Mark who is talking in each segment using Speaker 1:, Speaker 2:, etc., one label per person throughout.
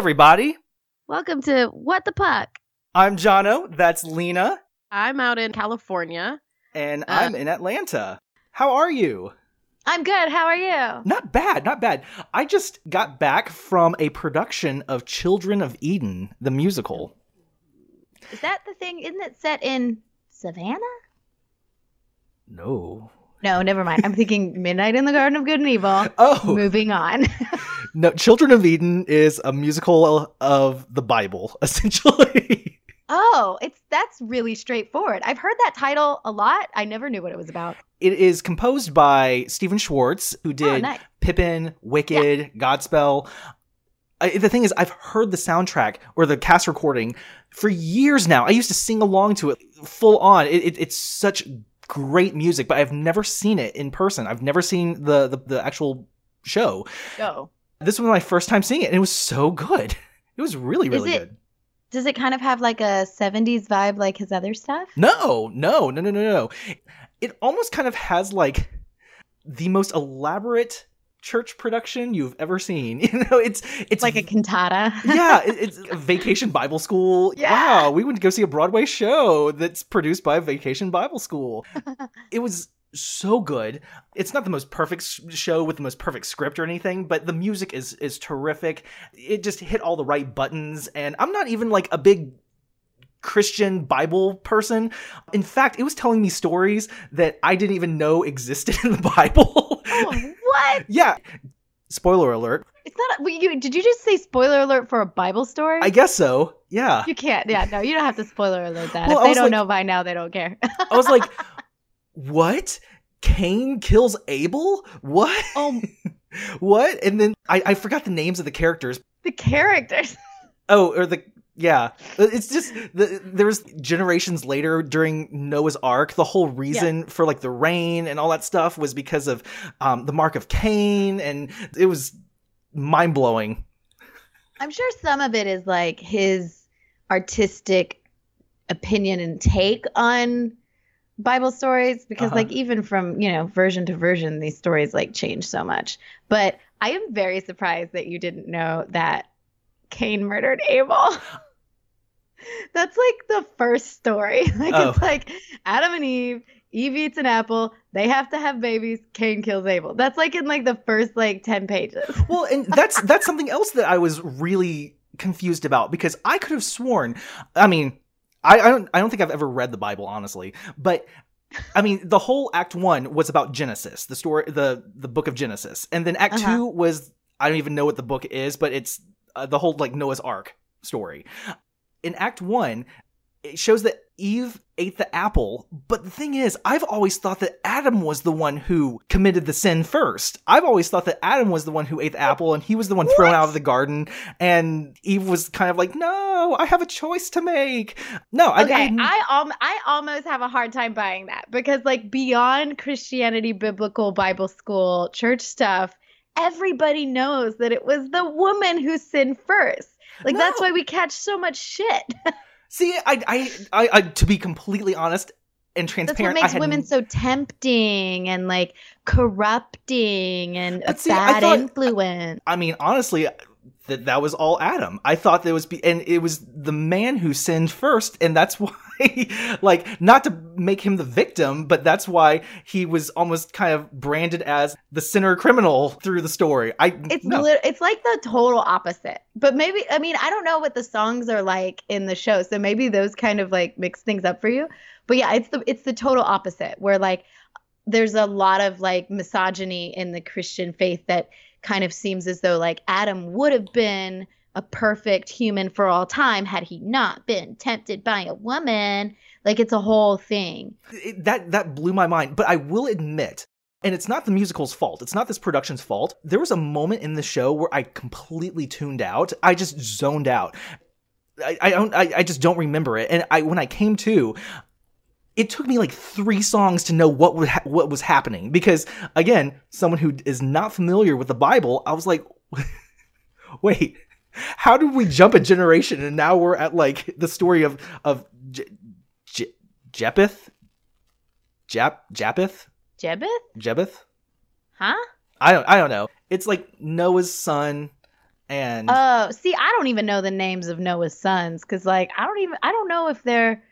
Speaker 1: Hi, everybody.
Speaker 2: Welcome to What the Puck.
Speaker 1: I'm Jono. That's Lena.
Speaker 3: I'm out in California.
Speaker 1: And
Speaker 2: Uh.
Speaker 1: I'm in Atlanta. How are you?
Speaker 2: I'm good. How are you?
Speaker 1: Not bad, not bad. I just got back from a production of Children of Eden, the musical.
Speaker 2: Is that the thing? Isn't it set in Savannah?
Speaker 1: No.
Speaker 2: No, never mind. I'm thinking Midnight in the Garden of Good and Evil.
Speaker 1: Oh,
Speaker 2: Moving on.
Speaker 1: no. Children of Eden is a musical of the Bible, essentially.
Speaker 2: oh, it's that's really straightforward. I've heard that title a lot. I never knew what it was about.
Speaker 1: it is composed by Stephen Schwartz, who
Speaker 2: Oh,
Speaker 1: did
Speaker 2: nice.
Speaker 1: Pippin, Wicked, Godspell. I, the thing is, I've heard the soundtrack or the cast recording for years now. I used to sing along to it full on. It, it, it's such great music, but I've never seen it in person. I've never seen the, the, the actual show.
Speaker 2: Go.
Speaker 1: This was my first time seeing it, and it was so good. It was really,
Speaker 2: Is
Speaker 1: really
Speaker 2: it-
Speaker 1: good.
Speaker 2: Does it kind of have like a 70s vibe like his other stuff?
Speaker 1: No, no, no, no, no, no. It almost kind of has like the most elaborate church production you've ever seen. You know, it's it's
Speaker 2: Like a cantata.
Speaker 1: yeah, it- it's a vacation Bible school.
Speaker 2: Yeah.
Speaker 1: Wow, we went to go see a Broadway show that's produced by vacation Bible school. it was so good. It's not the most perfect show with the most perfect script or anything, but the music is is terrific. It just hit all the right buttons and I'm not even like a big Christian Bible person. In fact, it was telling me stories that I didn't even know existed in the Bible.
Speaker 2: oh, what?
Speaker 1: yeah. Spoiler alert.
Speaker 2: It's not. A, you, did you just say spoiler alert for a Bible story?
Speaker 1: I guess so. Yeah.
Speaker 2: You can't. Yeah, no, you don't have to spoiler alert that.
Speaker 1: Well,
Speaker 2: if they don't
Speaker 1: like-
Speaker 2: know by now, they don't care.
Speaker 1: I was like, what? Cain kills Abel? What?
Speaker 2: oh,
Speaker 1: What? And then I, I forgot the names of the characters.
Speaker 2: the characters.
Speaker 1: Oh, or the yeah. It's just the, there's generations later during Noah's Ark. The whole reason for like the rain and all that stuff was because of um, the mark of Cain, and it was mind blowing.
Speaker 2: I'm sure some of it is like his artistic opinion and take on Bible stories because
Speaker 1: Uh-huh.
Speaker 2: like even from, you know, version to version these stories like change so much. But I am very surprised that you didn't know that Cain murdered Abel. That's like the first story. Like
Speaker 1: Oh.
Speaker 2: it's like Adam and Eve, Eve eats an apple, they have to have babies, Cain kills Abel. That's like in like the first like 10 pages.
Speaker 1: Well, and that's that's something else that I was really confused about because I could have sworn. I mean, I, I don't I don't think I've ever read the Bible honestly, but I mean, the whole Act One was about Genesis, the story, the the book of Genesis, and then Act
Speaker 2: Uh-huh.
Speaker 1: Two was I don't even know what the book is, but it's uh, the whole like Noah's Ark story. In Act One, it shows that Eve ate the apple, but the thing is, I've always thought that Adam was the one who committed the sin first. I've always thought that Adam was the one who ate the apple and he was the one thrown out of the garden, and Eve was kind of like, "No, I have a choice to make." No, I,
Speaker 2: okay,
Speaker 1: I,
Speaker 2: I, al- I almost have a hard time buying that because like beyond Christianity, biblical, Bible school, church stuff, everybody knows that it was the woman who sinned first. Like that's why we catch so much shit.
Speaker 1: see. I, I, I, I, to be completely honest and transparent, That's
Speaker 2: what
Speaker 1: I
Speaker 2: makes women so tempting and like corrupting and a
Speaker 1: see, I
Speaker 2: bad
Speaker 1: thought-
Speaker 2: influence.
Speaker 1: I mean, honestly, that that was all Adam. I thought there was, be, and it was the man who sinned first, and that's why, like, not to make him the victim, but that's why he was almost kind of branded as the sinner criminal through the story. I
Speaker 2: It's
Speaker 1: no.
Speaker 2: lit- it's like the total opposite. But maybe I mean I don't know what the songs are like in the show, so maybe those kind of like mix things up for you. But yeah, it's the it's the total opposite where like there's a lot of like misogyny in the Christian faith that kind of seems as though like Adam would have been a perfect human for all time had he not been tempted by a woman. Like it's a whole thing.
Speaker 1: It- that that blew my mind. But I will admit, and it's not the musical's fault. It's not this production's fault. There was a moment in the show where I completely tuned out. I just zoned out. I, I don't. I, I just don't remember it. And I when I came to, it took me like three songs to know what would ha- what was happening because again, someone who is not familiar with the Bible, I was like, wait, how did we jump a generation and now we're at like the story of of J- J- Jepheth, Jap Japheth,
Speaker 2: Jebeth?
Speaker 1: Jebeth?
Speaker 2: Huh?
Speaker 1: I don't I don't know. It's like Noah's son And
Speaker 2: Oh, see, I don't even know the names of Noah's sons because, like, I don't even I don't know if they're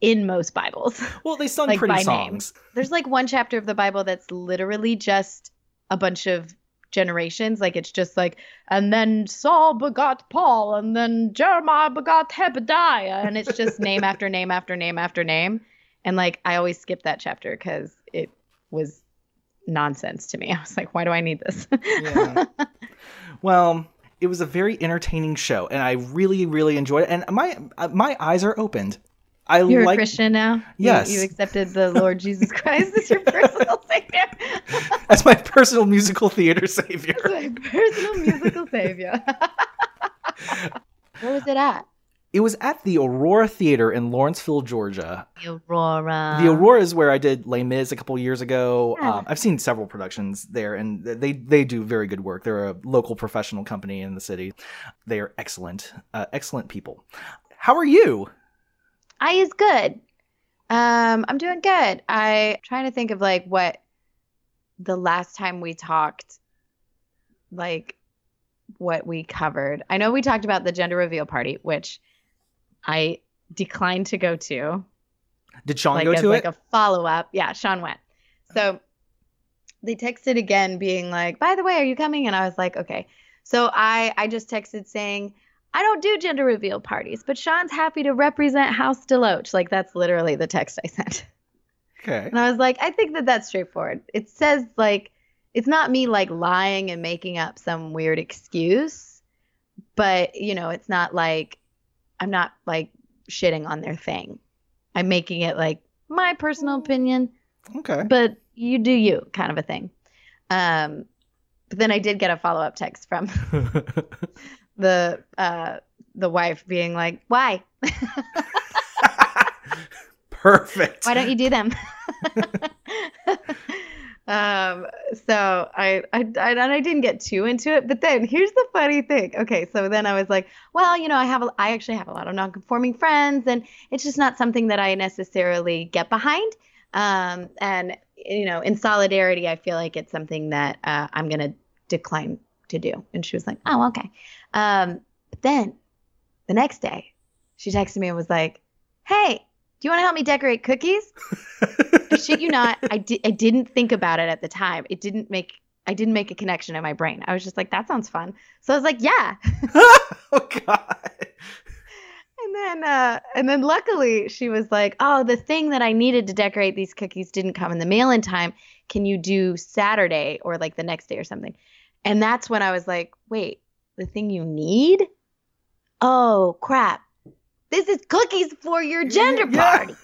Speaker 2: in most Bibles.
Speaker 1: well, they sung
Speaker 2: like,
Speaker 1: pretty
Speaker 2: by name.
Speaker 1: songs.
Speaker 2: There's like one chapter of the Bible that's literally just a bunch of generations. Like it's just like, and then Saul begot Paul, and then Jeremiah begot Hebediah, and it's just name after name after name after name. And like I always skip that chapter because it was nonsense to me. I was like, why do I need this?
Speaker 1: Yeah. Well, it was a very entertaining show, and I really, really enjoyed it. And my my eyes are opened. I
Speaker 2: You're
Speaker 1: like
Speaker 2: a Christian now. You-
Speaker 1: Yes.
Speaker 2: you, accepted the Lord Jesus Christ as your personal savior.
Speaker 1: as my personal musical theater savior.
Speaker 2: my personal musical savior. Where was it at?
Speaker 1: It was at the Aurora Theater in Lawrenceville, Georgia.
Speaker 2: The Aurora.
Speaker 1: The Aurora is where I did Les Mis a couple years ago.
Speaker 2: Yeah.
Speaker 1: Um, I've seen several productions there, and they they do very good work. They're a local professional company in the city. They are excellent, uh, excellent people. How are you?
Speaker 2: I is good. Um, I'm doing good. I trying to think of like what the last time we talked, like what we covered. I know we talked about the gender reveal party, which I declined to go to.
Speaker 1: Did Sean
Speaker 2: like
Speaker 1: go
Speaker 2: as
Speaker 1: to
Speaker 2: like
Speaker 1: it?
Speaker 2: a follow up. Yeah, Sean went. So they texted again, being like, "By the way, are you coming?" And I was like, "Okay." So I I just texted saying, "I don't do gender reveal parties, but Sean's happy to represent House Deloach." Like that's literally the text I sent.
Speaker 1: okay.
Speaker 2: And I was like, I think that that's straightforward. It says like it's not me like lying and making up some weird excuse, but you know, it's not like I'm not like shitting on their thing. I'm making it like my personal opinion,
Speaker 1: Okay.
Speaker 2: but you do you kind of a thing. Um but then I did get a follow-up text from the uh the wife being like, "Why?
Speaker 1: Perfect.
Speaker 2: Why don't you do them? um, so I, I, I, and I didn't get too into it, but then here's the funny thing. Okay, so then I was like, well, you know, I have, a, I actually have a lot of non-conforming friends, and it's just not something that I necessarily get behind. Um, and you know, in solidarity, I feel like it's something that uh, I'm gonna decline to do. And she was like, oh, okay. Um, but then the next day, she texted me and was like, hey. Do you want to help me decorate cookies? Shit you not. I di- I didn't think about it at the time. It didn't make I didn't make a connection in my brain. I was just like, that sounds fun. So I was like, yeah.
Speaker 1: oh God.
Speaker 2: And then uh and then luckily she was like, "Oh, the thing that I needed to decorate these cookies didn't come in the mail in time. Can you do Saturday or like the next day or something?" And that's when I was like, "Wait, the thing you need? Oh, crap. This is cookies for your gender
Speaker 1: Yeah.
Speaker 2: party."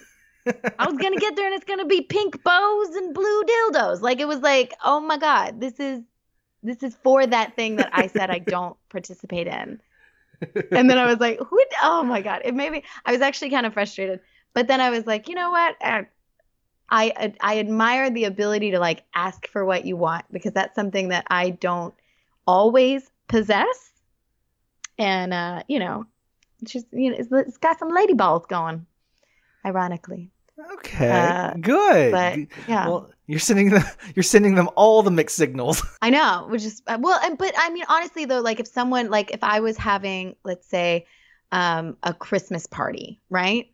Speaker 2: I was gonna get there and it's gonna be pink bows and blue dildos. Like it was like, oh my god, this is this is for that thing that I said I don't participate in. And then I was like, who? Oh my god, it made me. I was actually kind of frustrated, but then I was like, you know what? Uh, I I admire the ability to like ask for what you want because that's something that I don't always possess. And uh, you know, it's just you know, it's, it's got some lady balls going, ironically.
Speaker 1: Okay.
Speaker 2: Uh,
Speaker 1: Good.
Speaker 2: But yeah.
Speaker 1: Well, you're sending them. You're sending them all the mixed signals.
Speaker 2: I know, which is uh, well, and but I mean, honestly though, like if someone, like if I was having, let's say, um, a Christmas party, right,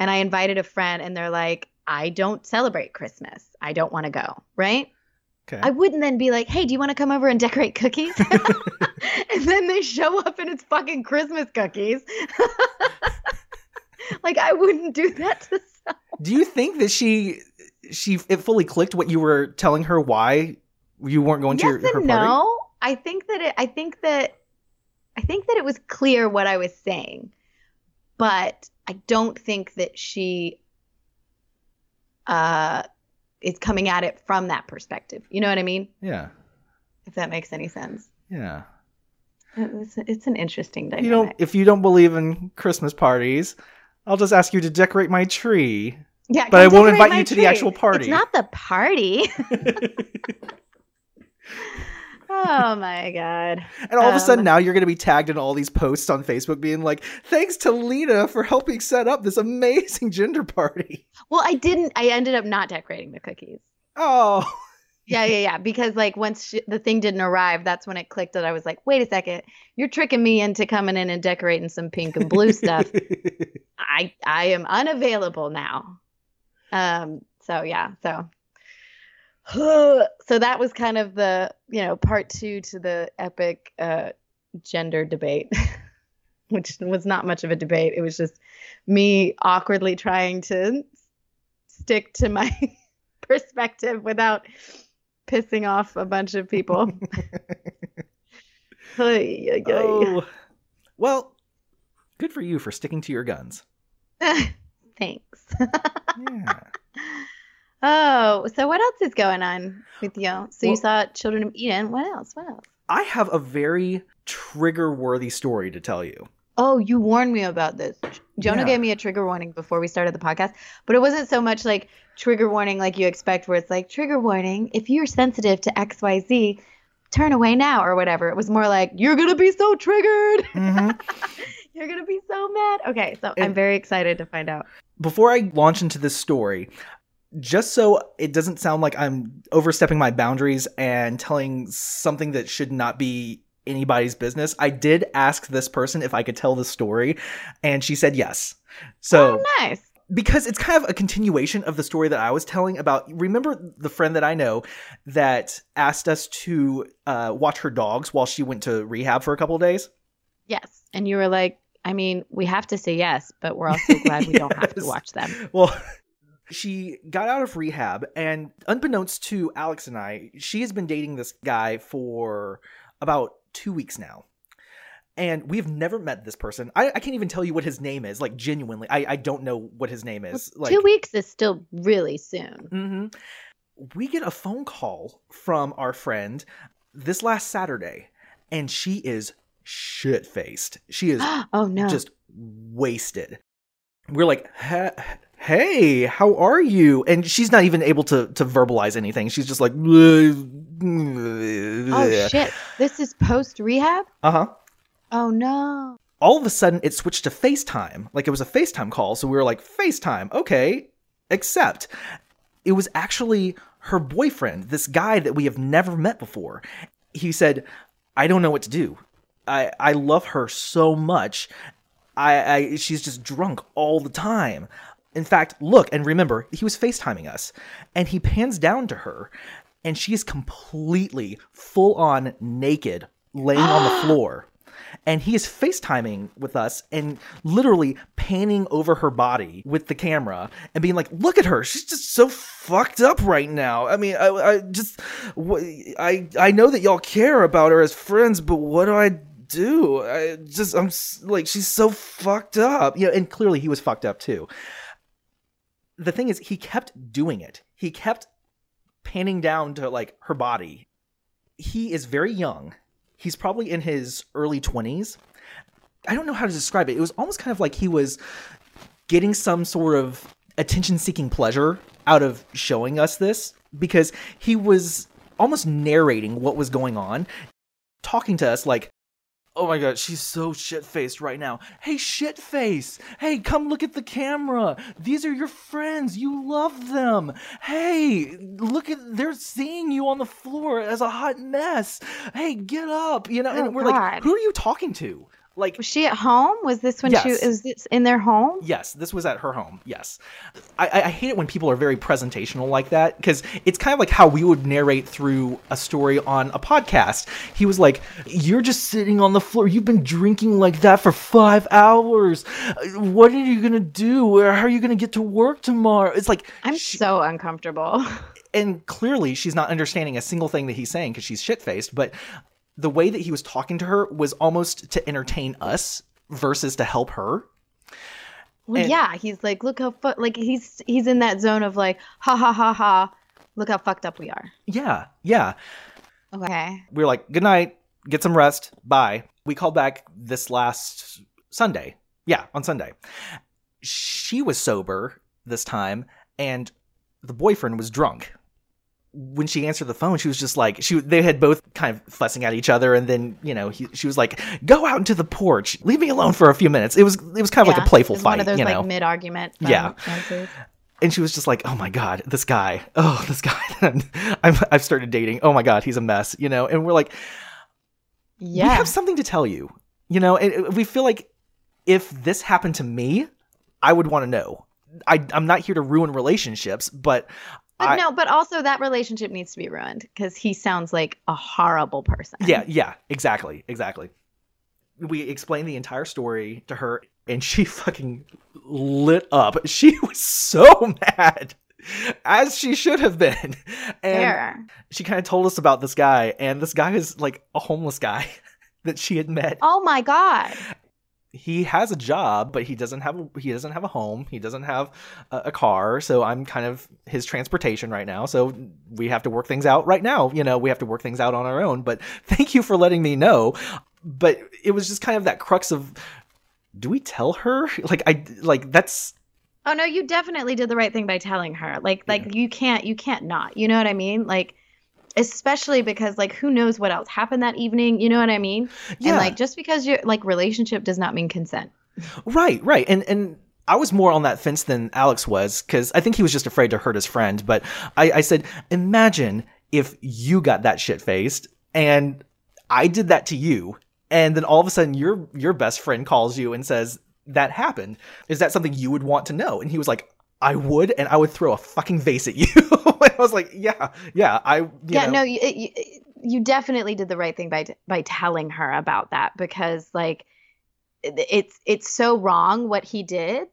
Speaker 2: and I invited a friend, and they're like, I don't celebrate Christmas, I don't want to go, right?
Speaker 1: Okay.
Speaker 2: I wouldn't then be like, hey, do you want to come over and decorate cookies? and then they show up and it's fucking Christmas cookies. like I wouldn't do that to someone.
Speaker 1: Do you think that she she it fully clicked what you were telling her why you weren't going to
Speaker 2: yes
Speaker 1: your, her
Speaker 2: and
Speaker 1: party?
Speaker 2: no. I think that it. I think that. I think that it was clear what I was saying, but I don't think that she uh is coming at it from that perspective. You know what I mean?
Speaker 1: Yeah.
Speaker 2: If that makes any sense.
Speaker 1: Yeah.
Speaker 2: It's, it's an interesting dynamic.
Speaker 1: You don't if you don't believe in Christmas parties, I'll just ask you to decorate my tree.
Speaker 2: yeah,
Speaker 1: but I won't invite you to the actual party.
Speaker 2: It's not the party. oh my god.
Speaker 1: And all of a sudden
Speaker 2: Um,
Speaker 1: now you're going to be tagged in all these posts on Facebook being like, "Thanks to Lena for helping set up this amazing gender party."
Speaker 2: Well, I didn't. I ended up not decorating the cookies.
Speaker 1: Oh.
Speaker 2: Yeah, yeah, yeah. Because like once she, the thing didn't arrive, that's when it clicked that I was like, wait a second, you're tricking me into coming in and decorating some pink and blue stuff. I I am unavailable now. Um. So yeah. So. So that was kind of the you know part two to the epic uh, gender debate, which was not much of a debate. It was just me awkwardly trying to stick to my perspective without pissing off a bunch of people.
Speaker 1: Oh. Well, good for you for sticking to your guns.
Speaker 2: Thanks.
Speaker 1: Yeah.
Speaker 2: Oh, so what else is going on with you? So you saw Children of Eden. What else? What else?
Speaker 1: I have a very trigger worthy story to tell you.
Speaker 2: Oh, you warned me about this. Jono
Speaker 1: Yeah.
Speaker 2: gave me a trigger warning before we started the podcast, but it wasn't so much like trigger warning like you expect, where it's like trigger warning. If you're sensitive to X, Y, Z, turn away now or whatever. It was more like you're gonna be so triggered.
Speaker 1: Mhm.
Speaker 2: you're gonna be so mad. Okay, so I'm very excited to find out.
Speaker 1: Before I launch into this story, just so it doesn't sound like I'm overstepping my boundaries and telling something that should not be anybody's business, I did ask this person if I could tell the story, and she said yes. So,
Speaker 2: oh, nice.
Speaker 1: because it's kind of a continuation of the story that I was telling about. Remember the friend that I know that asked us to uh, watch her dogs while she went to rehab for a couple of days?
Speaker 2: Yes, and you were like, I mean, we have to say yes, but we're also glad we don't have to watch them.
Speaker 1: Well, she got out of rehab, and unbeknownst to Alex and I, she has been dating this guy for about two weeks now. And we've never met this person. I, I can't even tell you what his name is. Like, genuinely, I, I don't know what his name is. Like,
Speaker 2: Two weeks is still really soon.
Speaker 1: hmm We get a phone call from our friend this last Saturday, and she is shit faced. She is
Speaker 2: oh no.
Speaker 1: just wasted. We're like, "Ha- "Hey, how are you?" And she's not even able to to verbalize anything. She's just like,
Speaker 2: oh shit. This is post rehab?
Speaker 1: Uh huh.
Speaker 2: Oh no.
Speaker 1: All of a sudden, it switched to FaceTime. Like it was a FaceTime call. So we were like, FaceTime, okay. Except it was actually her boyfriend, this guy that we have never met before. He said, I don't know what to do. I, I love her so much. I, I she's just drunk all the time. In fact, look and remember, he was FaceTiming us, and he pans down to her, and she is completely full on naked, laying on the floor. And he is FaceTiming with us and literally panning over her body with the camera and being like, "Look at her! She's just so fucked up right now." I mean, I, I just, I, I know that y'all care about her as friends, but what do I do? I just, I'm like, she's so fucked up. You know, and clearly he was fucked up too. The thing is, he kept doing it. He kept panning down to like her body. He is very young. He's probably in his early 20s. I don't know how to describe it. It was almost kind of like he was getting some sort of attention seeking pleasure out of showing us this because he was almost narrating what was going on, talking to us like, Oh my god, she's so shit faced right now. Hey, shit face! Hey, come look at the camera. These are your friends. You love them. Hey, look at they're seeing you on the floor as a hot mess. Hey, get up. You know,
Speaker 2: Oh,
Speaker 1: and we're like, who are you talking to? Like,
Speaker 2: Was she at home? Was this when she
Speaker 1: Yes.
Speaker 2: is this in their home?
Speaker 1: Yes, this was at her home. Yes, I, I hate it when people are very presentational like that because it's kind of like how we would narrate through a story on a podcast. He was like, "You're just sitting on the floor. You've been drinking like that for five hours. What are you gonna do? How are you gonna get to work tomorrow?" It's like,
Speaker 2: I'm
Speaker 1: she-
Speaker 2: so uncomfortable.
Speaker 1: and clearly she's not understanding a single thing that he's saying because she's shit faced. But the way that he was talking to her was almost to entertain us versus to help her.
Speaker 2: Well,
Speaker 1: And-
Speaker 2: yeah, he's like, look how fu-, like he's he's in that zone of like, ha ha ha ha, look how fucked up we are.
Speaker 1: Yeah, yeah.
Speaker 2: Okay.
Speaker 1: we were like, good night, get some rest, bye. We called back this last Sunday. Yeah, on Sunday. She was sober this time, and the boyfriend was drunk. When she answered the phone, she was just like, she. They had both kind of fussing at each other, and then you know, he, she was like, "Go out into the porch, leave me alone for a few minutes." It was, it was kind of like a playful fight,
Speaker 2: One of those
Speaker 1: you know.
Speaker 2: like mid argument.
Speaker 1: Yeah.
Speaker 2: answers.
Speaker 1: and she was just like, "Oh my god, this guy! Oh, this guy! I'm, I've started dating. Oh my god, he's a mess," you know. And we're like,
Speaker 2: Yeah.
Speaker 1: we have something to tell you, you know. And uh, we feel like if this happened to me, I would want to know. I, I'm not here to ruin relationships, but
Speaker 2: but
Speaker 1: I-
Speaker 2: no, but also that relationship needs to be ruined because he sounds like a horrible person.
Speaker 1: Yeah, yeah, exactly, exactly. We explained the entire story to her, and she fucking lit up. She was so mad, as she should have been. And
Speaker 2: Fair.
Speaker 1: she kind of told us about this guy, and this guy is like a homeless guy that she had met.
Speaker 2: Oh my god.
Speaker 1: He has a job, but he doesn't have a, he doesn't have a home. He doesn't have a, a car. So I'm kind of his transportation right now. So we have to work things out right now. You know, we have to work things out on our own. But thank you for letting me know. But it was just kind of that crux of, do we tell her? Like I like that's
Speaker 2: Oh no, you definitely did the right thing by telling her. Like like you can't you can't not. You know what I mean? Like especially because like who knows what else happened that evening, you know what I mean?
Speaker 1: yeah
Speaker 2: And like just because your like relationship does not mean consent.
Speaker 1: Right, right. And and I was more on that fence than Alex was because I think he was just afraid to hurt his friend. But I, I said, imagine if you got that shit faced and I did that to you, and then all of a sudden your your best friend calls you and says that happened. Is that something you would want to know? And he was like, I would, and I would throw a fucking vase at you. I was like, yeah, yeah. I you
Speaker 2: yeah,
Speaker 1: know,
Speaker 2: no, you, you you definitely did the right thing by by telling her about that because like it's it's so wrong what he did.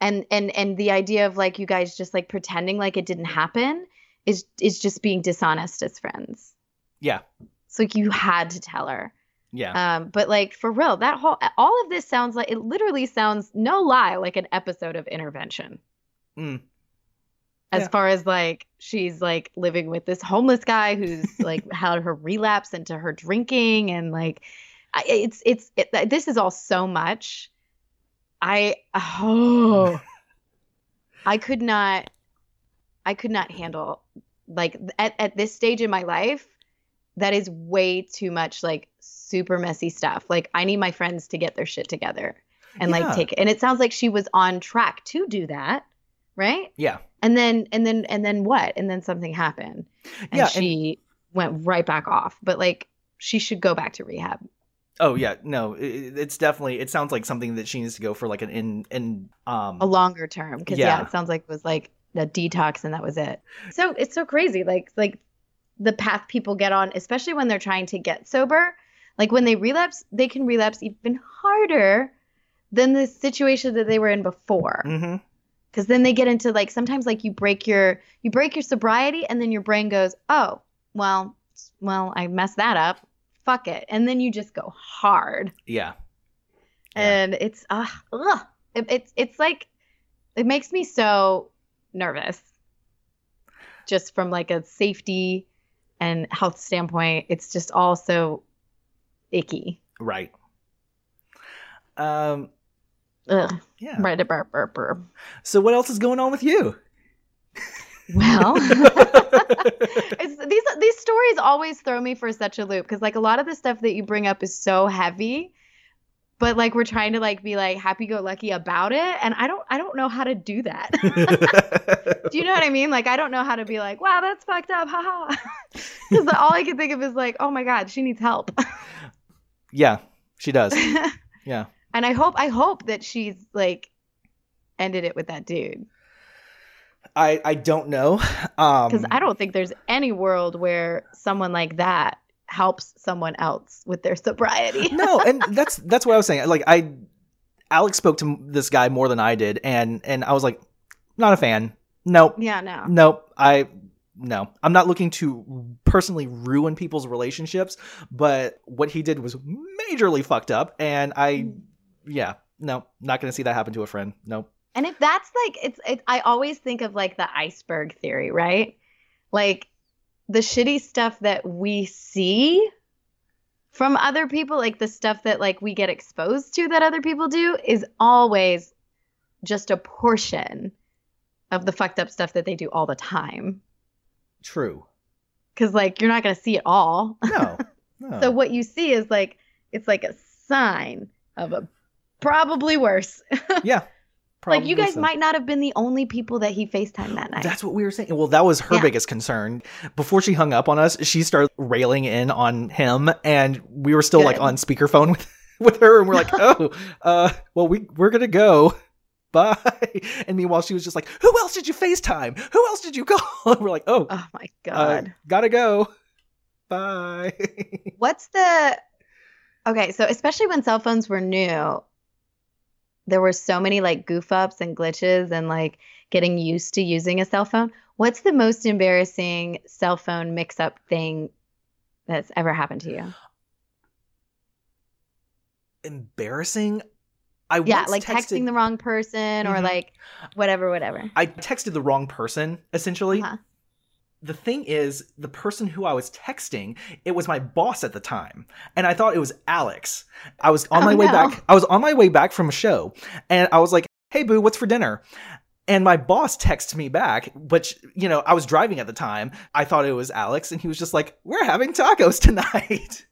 Speaker 2: And and and the idea of like you guys just like pretending like it didn't happen is is just being dishonest as friends.
Speaker 1: yeah,
Speaker 2: So you had to tell her.
Speaker 1: yeah.
Speaker 2: Um, but like for real, that whole all of this sounds like it literally sounds no lie like an episode of intervention.
Speaker 1: Mm.
Speaker 2: As
Speaker 1: Yeah.
Speaker 2: far as like she's like living with this homeless guy who's like had her relapse into her drinking and like it's it's it, this is all so much. I oh I could not I could not handle like at, at this stage in my life that is way too much like super messy stuff. Like I need my friends to get their shit together and
Speaker 1: Yeah.
Speaker 2: like take it. And it sounds like she was on track to do that, right?
Speaker 1: yeah.
Speaker 2: And then and then and then what? And then something happened. And
Speaker 1: Yeah, and-
Speaker 2: she went right back off. But like she should go back to rehab.
Speaker 1: Oh yeah, no, it, it's definitely. It sounds like something that she needs to go for, like an in in um.
Speaker 2: A longer term. Because yeah.
Speaker 1: Yeah.
Speaker 2: it sounds like it was like a detox and that was it. So it's so crazy. Like like the path people get on, especially when they're trying to get sober. Like when they relapse, they can relapse even harder than the situation that they were in before.
Speaker 1: hmm
Speaker 2: because then they get into like sometimes like you break your you break your sobriety and then your brain goes oh well well i messed that up fuck it and then you just go hard
Speaker 1: Yeah. Yeah.
Speaker 2: and it's uh, ugh. It, it's it's like it makes me so nervous just from like a safety and health standpoint it's just all so icky
Speaker 1: Right. Um.
Speaker 2: Ugh.
Speaker 1: Yeah.
Speaker 2: Right.
Speaker 1: So what else is going on with you?
Speaker 2: Well, it's these these stories always throw me for such a loop because like a lot of the stuff that you bring up is so heavy, but like we're trying to like be like happy go lucky about it, and I don't I don't know how to do that. do you know what I mean? Like I don't know how to be like wow that's fucked up, haha. Because all I can think of is like oh my god she needs help,
Speaker 1: yeah, she does. Yeah.
Speaker 2: And I hope I hope that she's like ended it with that dude.
Speaker 1: I I don't know. Um.
Speaker 2: Because I don't think there's any world where someone like that helps someone else with their sobriety.
Speaker 1: no, and that's that's what I was saying. Like I, Alex spoke to this guy more than I did, and and I was like, not a fan. Nope.
Speaker 2: yeah, no.
Speaker 1: Nope. I no. I'm not looking to personally ruin people's relationships, but what he did was majorly fucked up, and I, yeah, no, not gonna see that happen to a friend. Nope.
Speaker 2: And if that's like it's, it's I always think of like the iceberg theory, right? Like the shitty stuff that we see from other people, like the stuff that like we get exposed to that other people do is always just a portion of the fucked up stuff that they do all the time.
Speaker 1: True.
Speaker 2: Cuz like you're not going to see it all.
Speaker 1: No. No.
Speaker 2: So what you see is like it's like a sign of a probably worse.
Speaker 1: yeah.
Speaker 2: like you guys
Speaker 1: so.
Speaker 2: might not have been the only people that he FaceTimed that night.
Speaker 1: That's what we were saying. Well, that was her
Speaker 2: Yeah.
Speaker 1: biggest concern. Before she hung up on us, she started railing in on him, and we were still like on speakerphone with with her, and we're like, "Oh, uh, well, we we're gonna go." Bye. And meanwhile, she was just like, "Who else did you FaceTime? Who else did you call?" And we're like, "Oh,
Speaker 2: oh my
Speaker 1: uh,
Speaker 2: god.
Speaker 1: gotta go. Bye."
Speaker 2: What's the Okay, so especially when cell phones were new, there were so many like goof ups and glitches and like getting used to using a cell phone. What's the most embarrassing cell phone mix up thing that's ever happened to you?
Speaker 1: Embarrassing. I
Speaker 2: Yeah, like
Speaker 1: texted-
Speaker 2: texting the wrong person or
Speaker 1: Mhm.
Speaker 2: like whatever, whatever.
Speaker 1: I texted the wrong person, essentially.
Speaker 2: Uh-huh.
Speaker 1: The thing is, the person who I was texting, it was my boss at the time, and I thought it was Alex. I was on
Speaker 2: Oh,
Speaker 1: my way
Speaker 2: no.
Speaker 1: back. I was on my way back from a show, and I was like, "Hey, boo, what's for dinner?" And my boss texts me back, which you know I was driving at the time. I thought it was Alex, and he was just like, "We're having tacos tonight."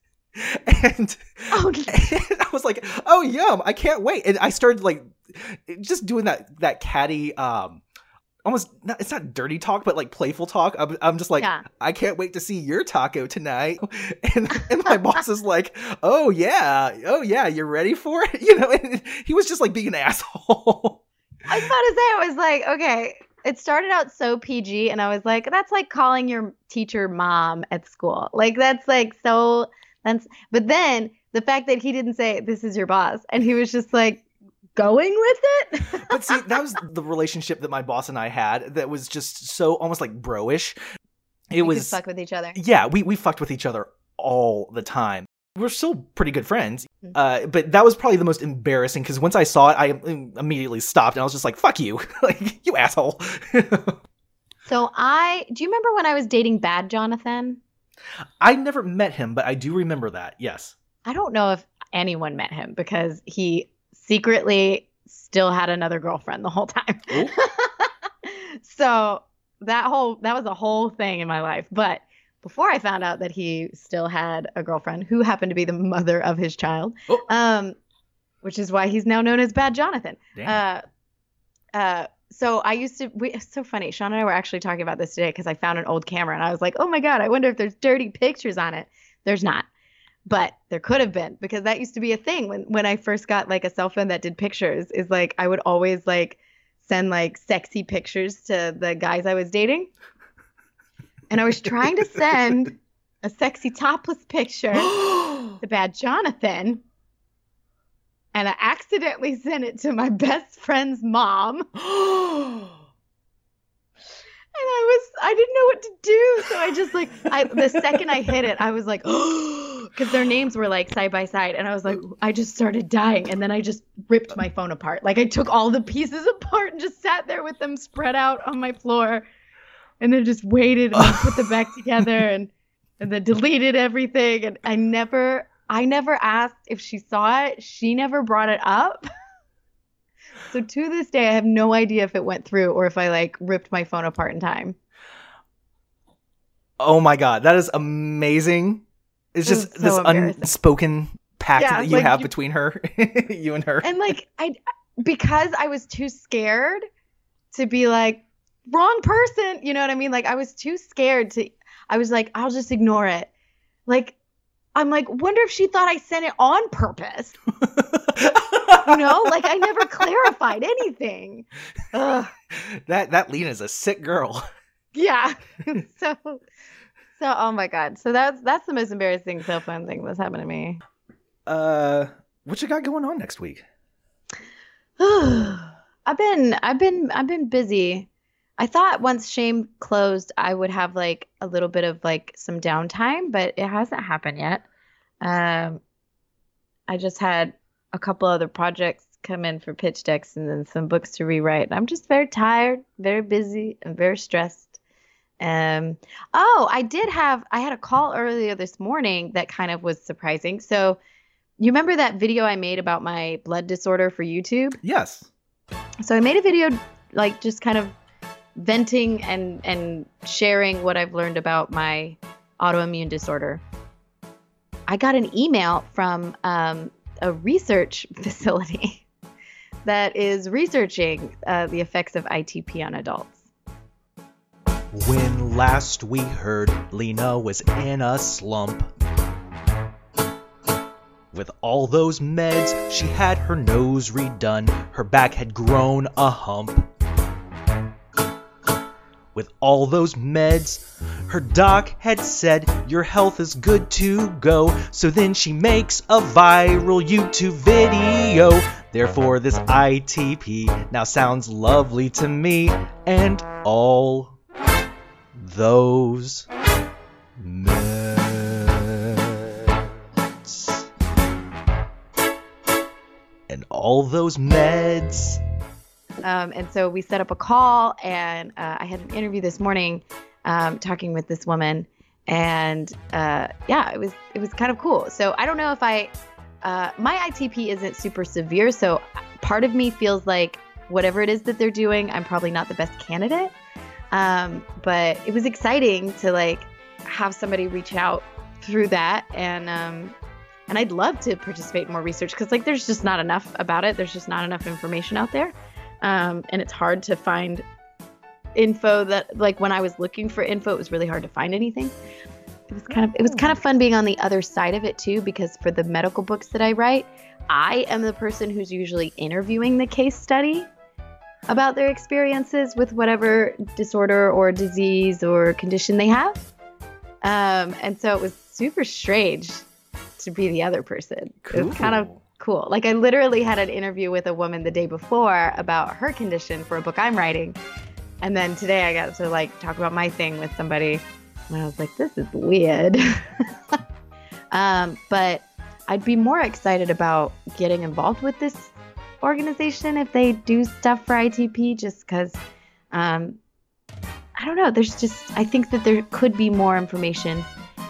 Speaker 1: And,
Speaker 2: Oh,
Speaker 1: and I was like, "Oh, yum! I can't wait!" And I started like just doing that that catty, um, almost not, it's not dirty talk, but like playful talk. I'm, I'm just like,
Speaker 2: yeah.
Speaker 1: I can't wait to see your taco tonight. Oh. And and my boss is like, "Oh yeah, oh yeah, you're ready for it?" You know, and he was just like being an asshole.
Speaker 2: I was about to say, I was like, okay, it started out so PG, and I was like, that's like calling your teacher mom at school. Like, that's like so, that's, but then the fact that he didn't say, this is your boss, and he was just like going with it.
Speaker 1: but see, that was the relationship that my boss and I had that was just so almost like bro-ish. It
Speaker 2: You
Speaker 1: was
Speaker 2: fuck with each other.
Speaker 1: yeah, we we fucked with each other all the time. We're still pretty good friends,
Speaker 2: Mhm.
Speaker 1: uh, but that was probably the most embarrassing because once I saw it, I um, immediately stopped and I was just like, "Fuck you, like you asshole."
Speaker 2: So I, do you remember when I was dating Bad Jonathan?
Speaker 1: I never met him, but I do remember that. Yes.
Speaker 2: I don't know if anyone met him because he secretly still had another girlfriend the whole time. So that whole that was a whole thing in my life. But before I found out that he still had a girlfriend who happened to be the mother of his child,
Speaker 1: Oh.
Speaker 2: um, which is why he's now known as Bad Jonathan. Uh, uh, so I used to. We, it's so funny. Sean and I were actually talking about this today because I found an old camera and I was like, "Oh my god, I wonder if there's dirty pictures on it." There's not, but there could have been because that used to be a thing when when I first got like a cell phone that did pictures. Is like I would always like send like sexy pictures to the guys I was dating, and I was trying to send a sexy topless picture to Bad Jonathan. And I accidentally sent it to my best friend's mom. And I was, I didn't know what to do. So I just like, I, the second I hit it, I was like, because their names were like side by side. And I was like, I just started dying. And then I just ripped my phone apart. Like I took all the pieces apart and just sat there with them spread out on my floor. And then just waited and put them back together and, and then deleted everything. And I never, I never asked if she saw it. She never brought it up. So to this day, I have no idea if it went through or if I like ripped my phone apart in time.
Speaker 1: oh my god, that is amazing. It's just
Speaker 2: so
Speaker 1: this unspoken pact
Speaker 2: Yeah,
Speaker 1: that you
Speaker 2: like
Speaker 1: have
Speaker 2: you-
Speaker 1: between her, you and her.
Speaker 2: And like I because I was too scared to be like wrong person, you know what I mean? Like I was too scared to I was like I'll just ignore it. Like I'm like wonder if she thought I sent it on purpose. You know? Like I never clarified anything. Ugh.
Speaker 1: that that Lena's a sick girl.
Speaker 2: Yeah. so so oh my god. So that's that's the most embarrassing cell phone thing that's happened to me.
Speaker 1: Uh, what you got going on next week?
Speaker 2: I've been I've been I've been busy. I thought once Shame closed, I would have like a little bit of like some downtime, but it hasn't happened yet. Um, I just had a couple other projects come in for pitch decks and then some books to rewrite. I'm just very tired, very busy, and very stressed. Um, oh, I did have I had a call earlier this morning that kind of was surprising. So, you remember that video I made about my blood disorder for YouTube?
Speaker 1: Yes.
Speaker 2: So I made a video like just kind of venting and and sharing what I've learned about my autoimmune disorder. I got an email from um, a research facility that is researching uh, the effects of ITP on adults.
Speaker 1: When last we heard, Lena was in a slump. With all those meds, she had her nose redone, her back had grown a hump. With all those meds, her doc had said, Your health is good to go. So then she makes a viral YouTube video. Therefore, this ITP now sounds lovely to me and all those meds. And all those meds.
Speaker 2: Um, and so we set up a call, and uh, I had an interview this morning um, talking with this woman, and uh, yeah, it was it was kind of cool. So I don't know if I uh, my ITP isn't super severe, so part of me feels like whatever it is that they're doing, I'm probably not the best candidate. Um, but it was exciting to like have somebody reach out through that, and um, and I'd love to participate in more research because like there's just not enough about it. There's just not enough information out there um, and it's hard to find info that like when I was looking for info, it was really hard to find anything. It was kind of it was kind of fun being on the other side of it too because for the medical books that I write, I am the person who's usually interviewing the case study about their experiences with whatever disorder or disease or condition they have. Um, and so it was super strange to be the other person. It was kind of
Speaker 1: Cool.
Speaker 2: cool. Like I literally had an interview with a woman the day before about her condition for a book I'm writing. And then today I got to like talk about my thing with somebody. And I was like, this is weird. um, but I'd be more excited about getting involved with this organization if they do stuff for ITP just because um, I don't know. There's just, I think that there could be more information.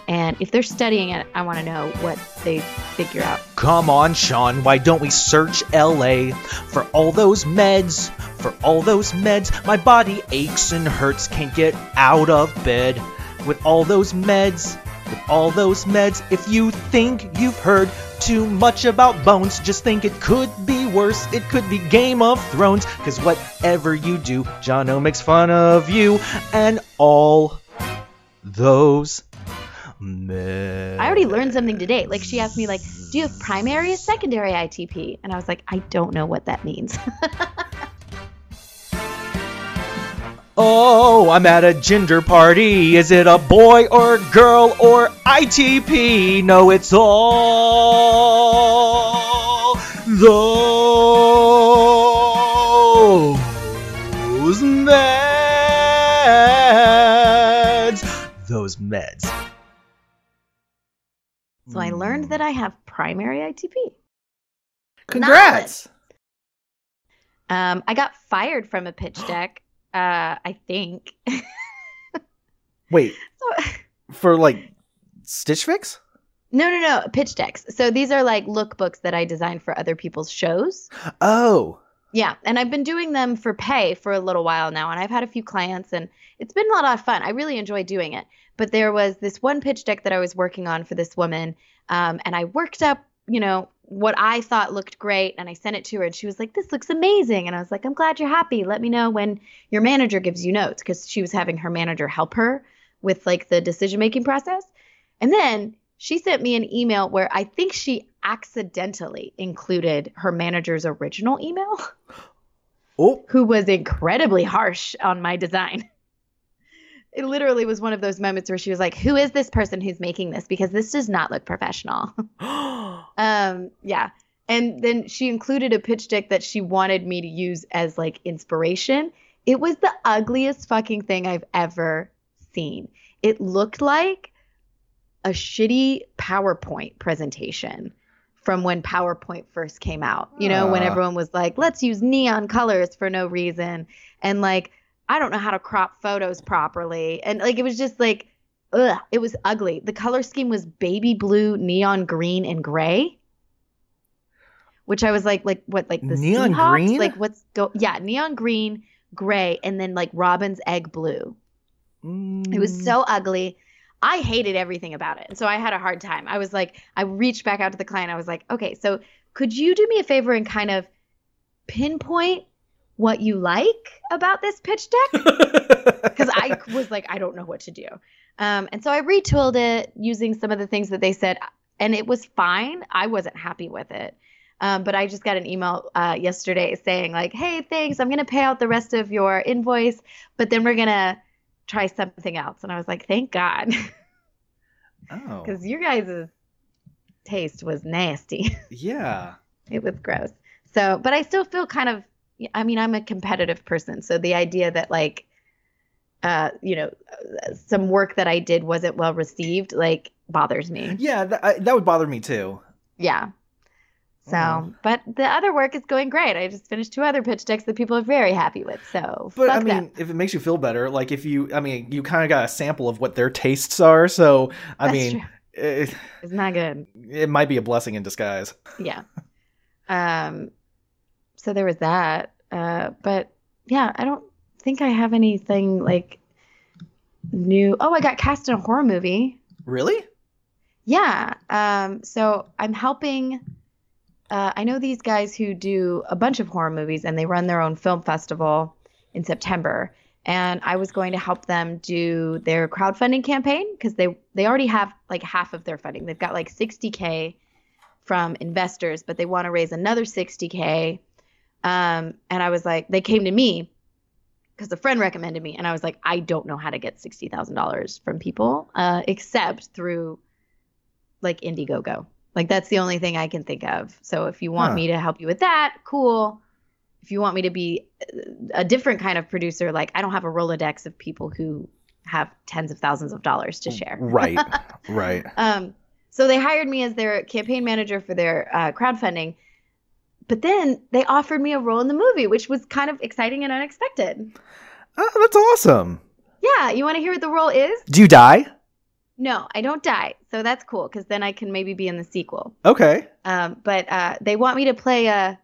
Speaker 2: And if they're studying it, I want to know what they figure out.
Speaker 1: Come on, Sean, why don't we search LA for all those meds? For all those meds, my body aches and hurts, can't get out of bed. With all those meds, with all those meds, if you think you've heard too much about bones, just think it could be worse. It could be Game of Thrones, cause whatever you do, Jono makes fun of you and all those meds.
Speaker 2: I already learned something today. Like she asked me, like, do you have primary or secondary ITP? And I was like, I don't know what that means.
Speaker 1: Oh, I'm at a gender party. Is it a boy or girl or ITP? No, it's all those meds. Those meds.
Speaker 2: so I learned that I have primary ITP.
Speaker 1: Congrats.
Speaker 2: Um, I got fired from a pitch deck. Uh, I think.
Speaker 1: Wait,
Speaker 2: So-
Speaker 1: for like Stitch Fix?
Speaker 2: no, no, no, pitch decks. So these are like lookbooks that I designed for other people's shows.
Speaker 1: Oh.
Speaker 2: Yeah, and I've been doing them for pay for a little while now, and I've had a few clients, and it's been a lot of fun. I really enjoy doing it. But there was this one pitch deck that I was working on for this woman, um, and I worked up, you know, what I thought looked great, and I sent it to her, and she was like, "This looks amazing," and I was like, "I'm glad you're happy. Let me know when your manager gives you notes," because she was having her manager help her with like the decision making process, and then she sent me an email where I think she accidentally included her manager's original email.
Speaker 1: Oh.
Speaker 2: who was incredibly harsh on my design. It literally was one of those moments where she was like, "Who is this person who's making this? Because this does not look professional." um, yeah. And then she included a pitch deck that she wanted me to use as like inspiration. It was the ugliest fucking thing I've ever seen. It looked like a shitty PowerPoint presentation from when PowerPoint first came out. You know, when
Speaker 1: Ah.
Speaker 2: everyone was like, let's use neon colors for no reason. And like, I don't know how to crop photos properly. And like, it was just like, ugh, it was ugly. The color scheme was baby blue, neon green, and gray. Which I was like, like what, like the
Speaker 1: Neon
Speaker 2: Seahawks?
Speaker 1: green?
Speaker 2: Like what's go? Yeah, neon green, gray, and then like Robin's egg blue. It was
Speaker 1: Mm.
Speaker 2: so ugly. I hated everything about it. And so I had a hard time. I was like, I reached back out to the client. I was like, okay, so could you do me a favor and kind of pinpoint what you like about this pitch deck because I was like, I don't know what to do. Um, and so I retooled it using some of the things that they said, and it was fine. I wasn't happy with it. Um, but I just got an email uh, yesterday saying, like, hey, thanks. I'm going to pay out the rest of your invoice, but then we're going to try something else. And I was like, thank God.
Speaker 1: oh.
Speaker 2: Because your guys' taste was nasty.
Speaker 1: Yeah.
Speaker 2: it was gross. So, but I still feel kind of, I mean, I'm a competitive person. So the idea that, like, uh, you know, some work that I did wasn't well received, like, bothers me.
Speaker 1: Yeah, that, I, that would bother me too.
Speaker 2: Yeah. So,
Speaker 1: Mhm.
Speaker 2: but the other work is going great. I just finished two other pitch decks that people are very happy with. So,
Speaker 1: But I mean,
Speaker 2: them.
Speaker 1: if it makes you feel better, like if you, I mean, you kind of got a sample of what their tastes are. So, I
Speaker 2: That's
Speaker 1: mean, it,
Speaker 2: it's not good.
Speaker 1: it might be a blessing in disguise.
Speaker 2: Yeah. Um. So there was that. Uh. But yeah, I don't think I have anything like new. Oh, I got cast in a horror movie.
Speaker 1: Really?
Speaker 2: Yeah. Um. So I'm helping. Uh, I know these guys who do a bunch of horror movies, and they run their own film festival in September. And I was going to help them do their crowdfunding campaign because they they already have like half of their funding. They've got like 60k from investors, but they want to raise another 60k. Um, and I was like, they came to me because a friend recommended me, and I was like, I don't know how to get sixty thousand dollars from people uh, except through like Indiegogo. Like that's the only thing I can think of. So if you want
Speaker 1: Huh.
Speaker 2: me to help you with that, cool. If you want me to be a different kind of producer, like I don't have a Rolodex of people who have tens of thousands of dollars to share.
Speaker 1: Right. right.
Speaker 2: Um, so they hired me as their campaign manager for their uh, crowdfunding. But then they offered me a role in the movie, which was kind of exciting and unexpected.
Speaker 1: Oh, that's awesome.
Speaker 2: Yeah, you want to hear what the role is?
Speaker 1: Do you die?
Speaker 2: No, I don't die. So that's cool because then I can maybe be in the sequel.
Speaker 1: Okay.
Speaker 2: Um, but uh, they want me to play a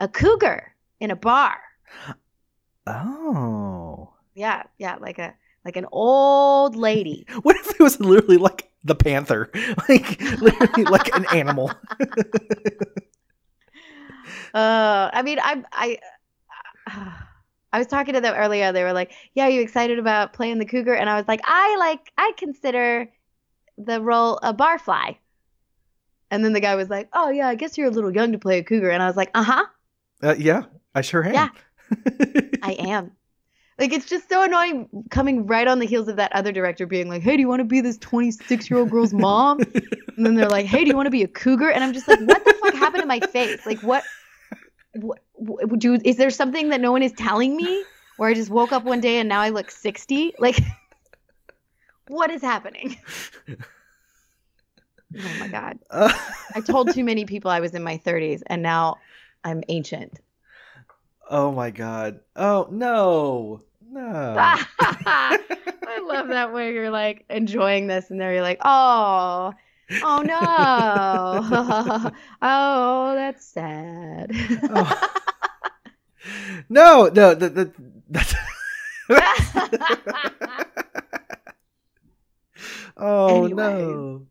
Speaker 2: a cougar in a bar.
Speaker 1: Oh.
Speaker 2: Yeah, yeah, like a like an old lady.
Speaker 1: What if it was literally like the panther? Like literally like an animal.
Speaker 2: Uh, I mean, I I I was talking to them earlier. They were like, "Yeah, are you excited about playing the cougar?" And I was like, "I like I consider the role a barfly." And then the guy was like, "Oh yeah, I guess you're a little young to play a cougar." And I was like, "Uh huh,
Speaker 1: Uh, yeah, I sure am.
Speaker 2: Yeah. I am." Like it's just so annoying coming right on the heels of that other director being like, "Hey, do you want to be this 26 year old girl's mom?" And then they're like, "Hey, do you want to be a cougar?" And I'm just like, "What the fuck happened to my face? Like, what? What? what do? Is there something that no one is telling me? Where I just woke up one day and now I look 60? Like, what is happening?" Oh my god!
Speaker 1: Uh,
Speaker 2: I told too many people I was in my 30s, and now I'm ancient.
Speaker 1: oh my god. Oh no. No.
Speaker 2: I love that way you're like enjoying this, and there you're like, oh, oh no, oh that's sad.
Speaker 1: Oh. no, no, that, that, that's Oh no.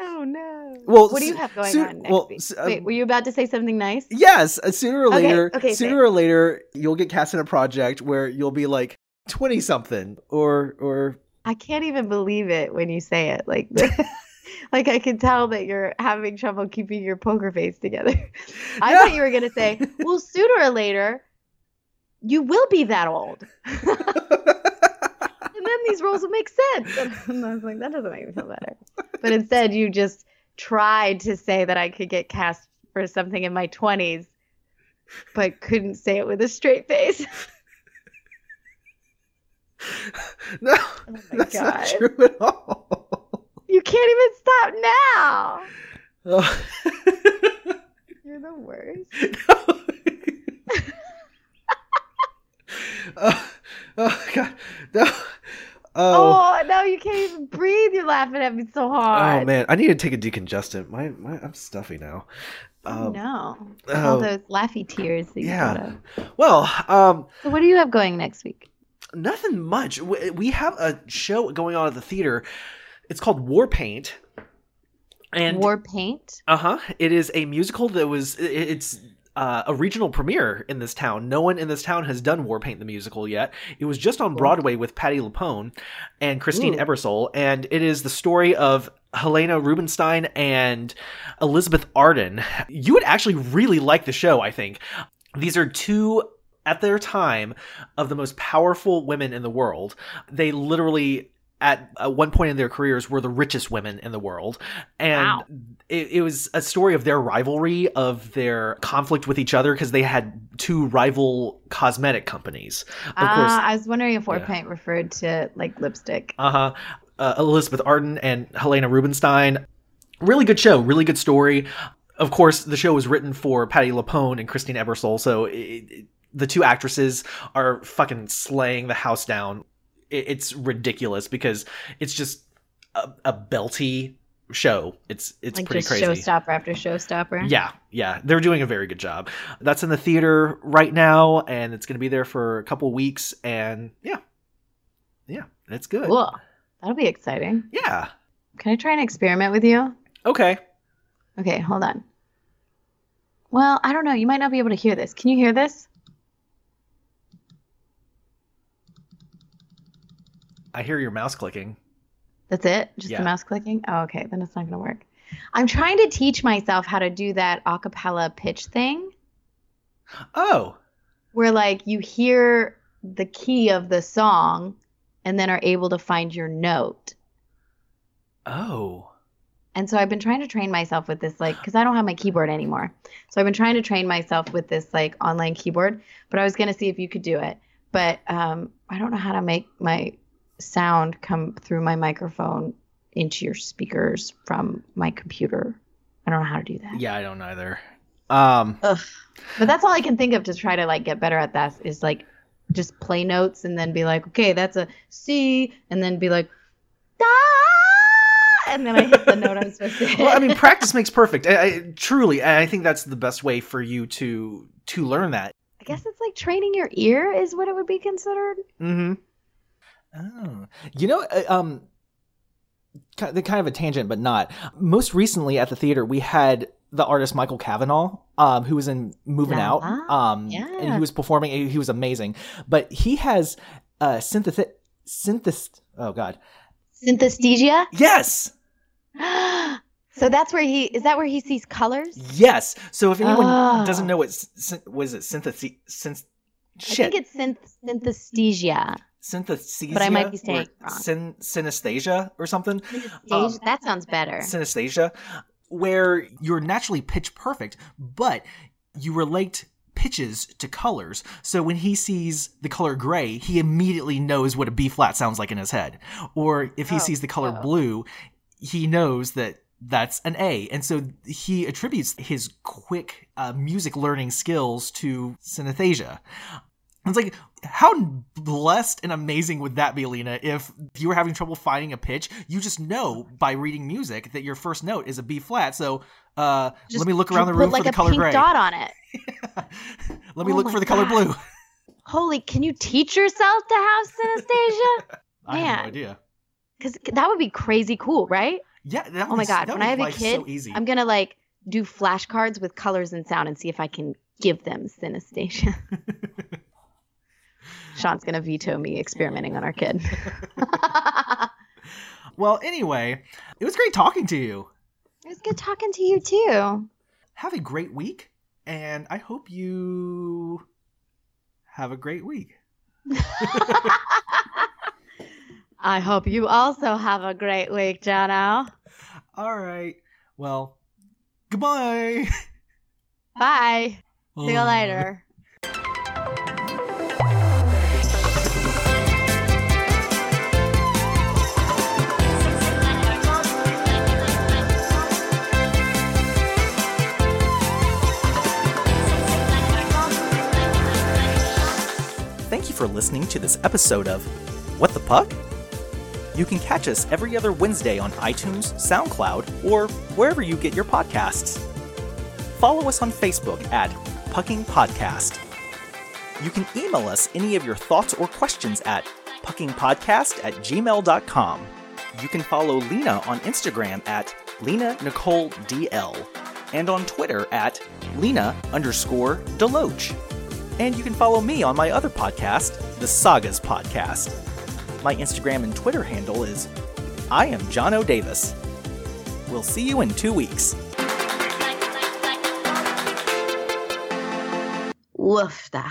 Speaker 2: oh no.
Speaker 1: Well,
Speaker 2: what do you have going
Speaker 1: soon-
Speaker 2: on next
Speaker 1: well,
Speaker 2: week?
Speaker 1: uh,
Speaker 2: Wait, were you about to say something nice?
Speaker 1: Yes, uh, sooner or later,
Speaker 2: okay, say
Speaker 1: sooner or later, you'll get cast in a project where you'll be like twenty something, or or
Speaker 2: I can't even believe it when you say it. Like, like I can tell that you're having trouble keeping your poker face together. I
Speaker 1: No.
Speaker 2: thought you were gonna say, well, sooner or later, you will be that old. and then these roles will make sense. And I was like, that doesn't make me feel better. But instead, you just tried to say that I could get cast for something in my 20s, but couldn't say it with a straight face.
Speaker 1: no,
Speaker 2: Oh my
Speaker 1: that's
Speaker 2: God.
Speaker 1: not true at all.
Speaker 2: You can't even stop now.
Speaker 1: Oh.
Speaker 2: You're the worst.
Speaker 1: oh, oh god, no. Oh,
Speaker 2: Oh, no, you can't even breathe. You're laughing at me so hard.
Speaker 1: oh man, I need to take a decongestant. My, my I'm stuffy now.
Speaker 2: Oh,
Speaker 1: Um,
Speaker 2: no.
Speaker 1: oh,
Speaker 2: All those laughy tears that you
Speaker 1: yeah. Well, um,
Speaker 2: So what do you have going next week?
Speaker 1: nothing much. We have a show going on at the theater. It's called War Paint. And
Speaker 2: War paint?
Speaker 1: Uh huh. It is a musical that was. It's uh, a regional premiere in this town. No one in this town has done War Paint the musical yet. It was just on Broadway with Patti LuPone and Christine
Speaker 2: Ooh.
Speaker 1: Ebersole, and it is the story of Helena Rubinstein and Elizabeth Arden. You would actually really like the show, I think. These are two at their time of the most powerful women in the world. They literally at, one point in their careers were the richest women in the world and
Speaker 3: Wow.
Speaker 1: it, it was a story of their rivalry of their conflict with each other because they had two rival cosmetic companies of
Speaker 2: Ah,
Speaker 1: course
Speaker 2: I was wondering if war
Speaker 1: Yeah.
Speaker 2: paint referred to like lipstick.
Speaker 1: uh-huh uh, elizabeth arden and helena rubinstein really good show really good story of course the show was written for patti lupone and christine ebersole so it, it- the two actresses are fucking slaying the house down it's ridiculous because it's just a, a belty show it's it's
Speaker 2: like
Speaker 1: pretty crazy
Speaker 2: showstopper after showstopper.
Speaker 1: yeah, yeah, they're doing a very good job. That's in the theater right now, and it's going to be there for a couple weeks. And yeah, yeah, it's good.
Speaker 2: Cool. That'll be exciting.
Speaker 1: Yeah.
Speaker 2: Can I try and experiment with you?
Speaker 1: Okay.
Speaker 2: Okay, hold on. Well, I don't know. You might not be able to hear this. Can you hear this?
Speaker 1: I hear your mouse clicking.
Speaker 2: That's it? Just
Speaker 1: Yeah.
Speaker 2: the mouse clicking? Oh, okay. Then it's not going to work. I'm trying to teach myself how to do that a cappella pitch thing
Speaker 1: Oh,
Speaker 2: where like you hear the key of the song and then are able to find your note.
Speaker 1: oh,
Speaker 2: And so I've been trying to train myself with this, like, because I don't have my keyboard anymore. So I've been trying to train myself with this, like, online keyboard. But I was going to see if you could do it. But um, I don't know how to make my sound come through my microphone into your speakers from my computer. I don't know how to do that.
Speaker 1: yeah, I don't either. Um,
Speaker 2: Ugh. But that's all I can think of to try to, like, get better at that is, like, just play notes and then be like, okay, that's a C, and then be like, da, and then I hit the note I'm supposed to hit.
Speaker 1: well, I mean, practice makes perfect. I, I truly, I think that's the best way for you to to learn that.
Speaker 2: I guess it's like training your ear is what it would be considered.
Speaker 1: Mm-hmm.
Speaker 4: Oh, you know, uh, um, the kind of a tangent, but not. Most recently at the theater, we had the artist Michael Cavanaugh, um, who was in Moving
Speaker 2: La
Speaker 4: Out, um, and he was performing. He was amazing, but he has uh, synthesis, synthesis. Oh God,
Speaker 2: Synesthesia.
Speaker 1: Yes,
Speaker 2: so that's where he is. That where he sees colors?
Speaker 1: yes. So if anyone
Speaker 2: Ah.
Speaker 1: doesn't know what was it synthesis, synth,
Speaker 2: I think it's synth- synesthesia.
Speaker 1: Synesthesia,
Speaker 2: but I might be saying wrong.
Speaker 1: Syn- synesthesia or something.
Speaker 2: Synesthesia. that sounds better.
Speaker 1: synesthesia, where you're naturally pitch perfect, but you relate pitches to colors. So when he sees the color gray, he immediately knows what a B flat sounds like in his head. Or if he
Speaker 2: Oh,
Speaker 1: sees the color
Speaker 2: oh.
Speaker 1: blue, he knows that that's an A. And so he attributes his quick uh, music learning skills to synesthesia. It's like, how blessed and amazing would that be, Lena, if you were having trouble finding a pitch? You just know by reading music that your first note is a B flat. So uh,
Speaker 2: Just
Speaker 1: let me look around the room
Speaker 2: like
Speaker 1: for the
Speaker 2: a
Speaker 1: color
Speaker 2: pink
Speaker 1: gray.
Speaker 2: dot on it.
Speaker 1: let me
Speaker 2: Oh
Speaker 1: look for the color blue.
Speaker 2: Holy, can you teach yourself to have synesthesia?
Speaker 1: I have no idea.
Speaker 2: Because that would be crazy cool, right?
Speaker 1: Yeah.
Speaker 2: Oh my God, when I have
Speaker 1: make
Speaker 2: a kid,
Speaker 1: so.
Speaker 2: I'm gonna like do flashcards with colors and sound and see if I can give them synesthesia. Sean's gonna veto me experimenting on our kid.
Speaker 1: Well, anyway, it was great talking to you.
Speaker 2: it was good talking to you too.
Speaker 1: Have a great week, and I hope you have a great week.
Speaker 2: I hope you also have a great week, Jono.
Speaker 1: All right. Well, goodbye.
Speaker 2: Bye. See you later.
Speaker 4: For listening to this episode of What the Puck? You can catch us every other Wednesday on iTunes, SoundCloud, or wherever you get your podcasts. Follow us on Facebook at Pucking Podcast. You can email us any of your thoughts or questions at puckingpodcast at gmail.com. You can follow Lena on Instagram at Lena Nicole DL.
Speaker 1: and on Twitter at Lena underscore Deloach. And you can follow me on my other podcast, the Sagas Podcast. My Instagram and Twitter handle is I am Jono Davis. We'll see you in two weeks.
Speaker 2: Woofda.